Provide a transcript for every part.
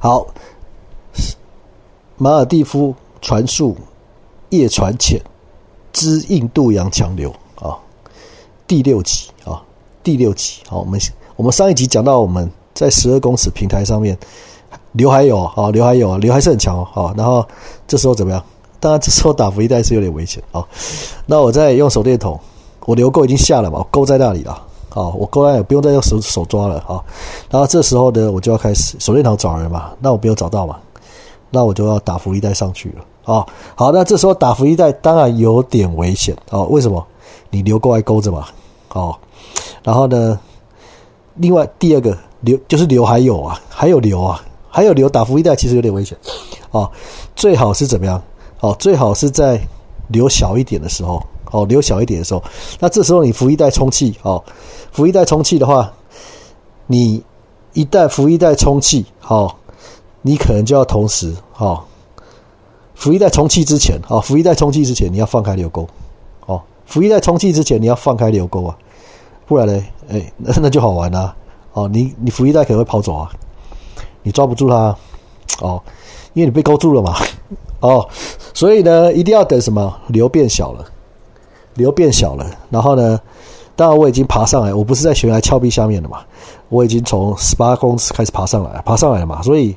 好，马尔蒂夫传述叶传浅知印度洋强流啊，第六集啊，第六集。好，我们我们上一集讲到我们在十二公尺平台上面，刘还有啊，刘还有啊，刘还是很强哦。好然后这时候怎么样？当然这时候打浮一带是有点危险啊。那我再用手电筒，我流钩已经下了嘛，我钩在那里了。好，我钩在不用再用手手抓了啊。然后这时候呢，我就要开始手电筒找人嘛。那我没有找到嘛，那我就要打浮衣带上去了。啊，好，那这时候打浮衣带当然有点危险哦。为什么？你留钩还勾着嘛？哦，然后呢，另外第二个留就是留还有啊，还有留啊，还有留打浮衣带其实有点危险哦。最好是怎么样？哦，最好是在留小一点的时候，哦，留小一点的时候，那这时候你浮一带充气哦，浮一带充气的话，你一旦浮一带充气，好，你可能就要同时，好。浮一代充气之前，哦，浮一代充气之前，你要放开流钩，哦，浮一代充气之前，你要放开流钩啊，不然呢，哎，那那就好玩啦，哦，你你浮一代可能会跑走啊，你抓不住它，哦，因为你被勾住了嘛，哦，所以呢，一定要等什么流变小了，流变小了，然后呢，当然我已经爬上来，我不是在悬崖峭壁下面的嘛，我已经从十八公尺开始爬上来，爬上来了嘛，所以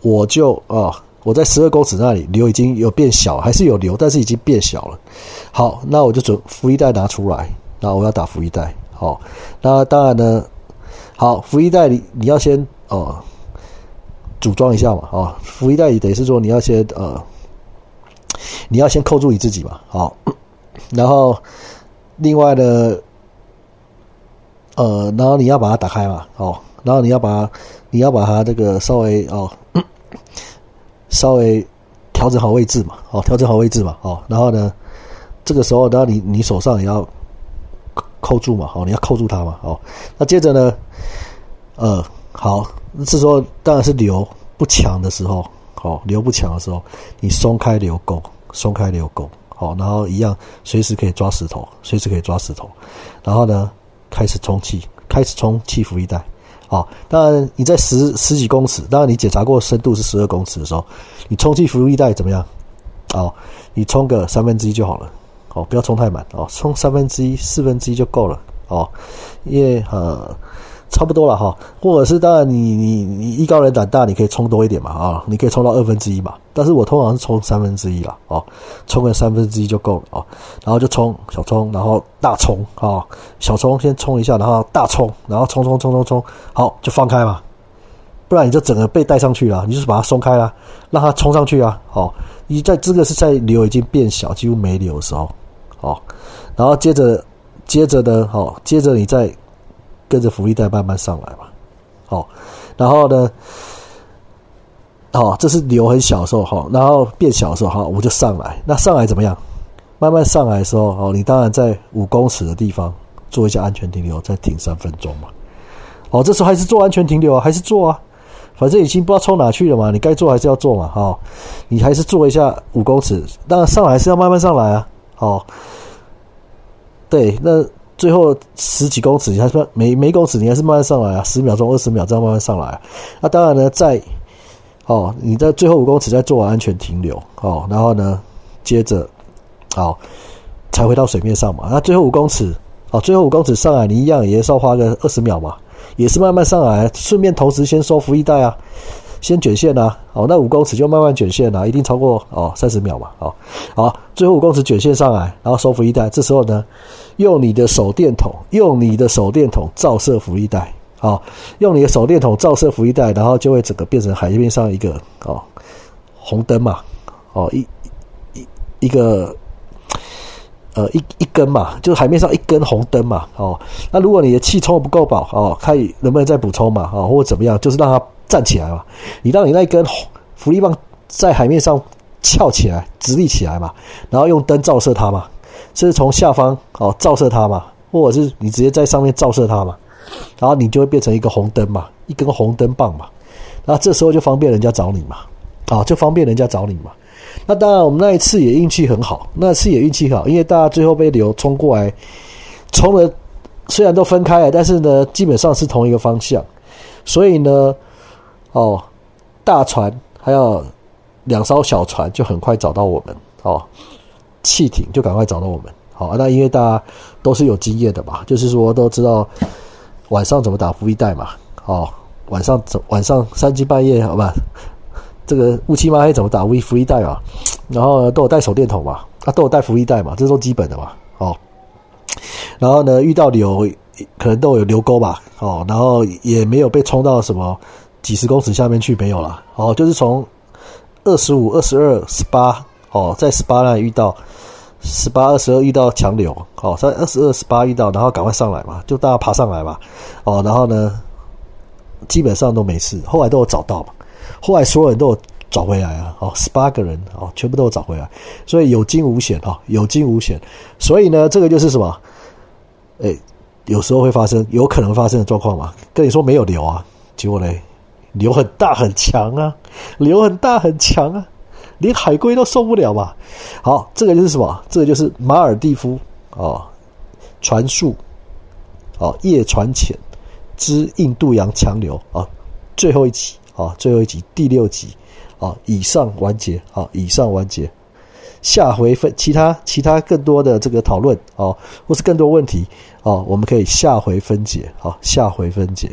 我就啊。我在十二公尺那里流已经有变小，还是有流，但是已经变小了。好，那我就准浮一代拿出来，那我要打浮一代。好，那当然呢，好浮一代你你要先哦组装一下嘛。啊，浮一带等于是说你要先呃你要先扣住你自己嘛。好，然后另外呢呃然后你要把它打开嘛。哦，然后你要把你要把它这个稍微哦。稍微调整好位置嘛，哦，调整好位置嘛，哦，然后呢，这个时候，当然你你手上也要扣住嘛，哦，你要扣住它嘛，哦，那接着呢，呃，好，这时候当然是流不强的时候，哦，流不强的时候，你松开流钩，松开流钩，好，然后一样随时可以抓石头，随时可以抓石头，然后呢，开始充气，开始充气浮一带。好，当然你在十十几公尺，当然你检查过深度是十二公尺的时候，你充气浮力带怎么样？哦，你充个三分之一就好了，哦，不要充太满，哦，充三分之一、四分之一就够了，哦，因为呃。差不多了哈，或者是当然你你你艺高人胆大，你可以冲多一点嘛啊，你可以冲到二分之一嘛。但是我通常是冲三分之一了哦，冲个三分之一就够了哦。然后就冲小冲，然后大冲啊，小冲先冲一下，然后大冲，然后冲冲冲冲冲，好就放开嘛，不然你就整个被带上去了。你就是把它松开了，让它冲上去啊。好，你在这个是在流已经变小，几乎没流的时候，好，然后接着接着呢，好，接着你再。跟着福利带慢慢上来嘛，好，然后呢，好，这是流很小的时候哈，然后变小的时候哈，我就上来。那上来怎么样？慢慢上来的时候哦，你当然在五公尺的地方做一下安全停留，再停三分钟嘛。哦，这时候还是做安全停留啊，还是做啊，反正已经不知道冲哪去了嘛，你该做还是要做嘛，哈，你还是做一下五公尺，当然上来是要慢慢上来啊，好，对，那。最后十几公尺，你还是每每公尺你还是慢慢上来啊，十秒钟、二十秒这样慢慢上来。那当然呢，在哦，你在最后五公尺再做完安全停留哦，然后呢，接着好才回到水面上嘛。那最后五公尺哦，最后五公尺上来，你一样也是要花个二十秒嘛，也是慢慢上来，顺便同时先收浮一带啊。先卷线呐，哦，那五公尺就慢慢卷线呐，一定超过哦三十秒嘛，哦，好，最后五公尺卷线上来，然后收浮衣带，这时候呢，用你的手电筒，用你的手电筒照射浮衣带，好，用你的手电筒照射浮衣带，然后就会整个变成海面上一个哦红灯嘛，哦一一一个呃一一根嘛，就是海面上一根红灯嘛，哦，那如果你的气充不够饱，哦，看能不能再补充嘛，哦，或者怎么样，就是让它。站起来嘛，你让你那一根浮力棒在海面上翘起来，直立起来嘛，然后用灯照射它嘛，是从下方哦照射它嘛，或者是你直接在上面照射它嘛，然后你就会变成一个红灯嘛，一根红灯棒嘛，那这时候就方便人家找你嘛，啊，就方便人家找你嘛。那当然，我们那一次也运气很好，那次也运气好，因为大家最后被流冲过来，冲了虽然都分开了，但是呢，基本上是同一个方向，所以呢。哦，大船还有两艘小船就很快找到我们哦，汽艇就赶快找到我们。好，那因为大家都是有经验的嘛，就是说都知道晚上怎么打福利带嘛。哦，晚上怎晚上三更半夜好吧？这个乌漆嘛黑怎么打 V 福利带啊？然后都有带手电筒嘛，啊都有带福利带嘛，这都基本的嘛。哦，然后呢遇到流可能都有流沟吧。哦，然后也没有被冲到什么几十公尺下面去没有了。哦，就是从二十五、二十二、十八，哦，在十八那遇到。十八、二十二遇到强流，好，在二十二、十八遇到，然后赶快上来嘛，就大家爬上来嘛，哦，然后呢，基本上都没事，后来都有找到嘛，后来所有人都有找回来啊，哦，十八个人哦，全部都有找回来，所以有惊无险哈，有惊无险，所以呢，这个就是什么？哎，有时候会发生，有可能发生的状况嘛，跟你说没有流啊，结果嘞，流很大很强啊，流很大很强啊。连海龟都受不了吧？好，这个就是什么？这个就是马尔蒂夫哦，船速哦，夜船浅之印度洋强流啊，最后一集啊，最后一集第六集啊，以上完结啊，以上完结。下回分其他其他更多的这个讨论啊，或是更多问题啊，我们可以下回分解啊，下回分解。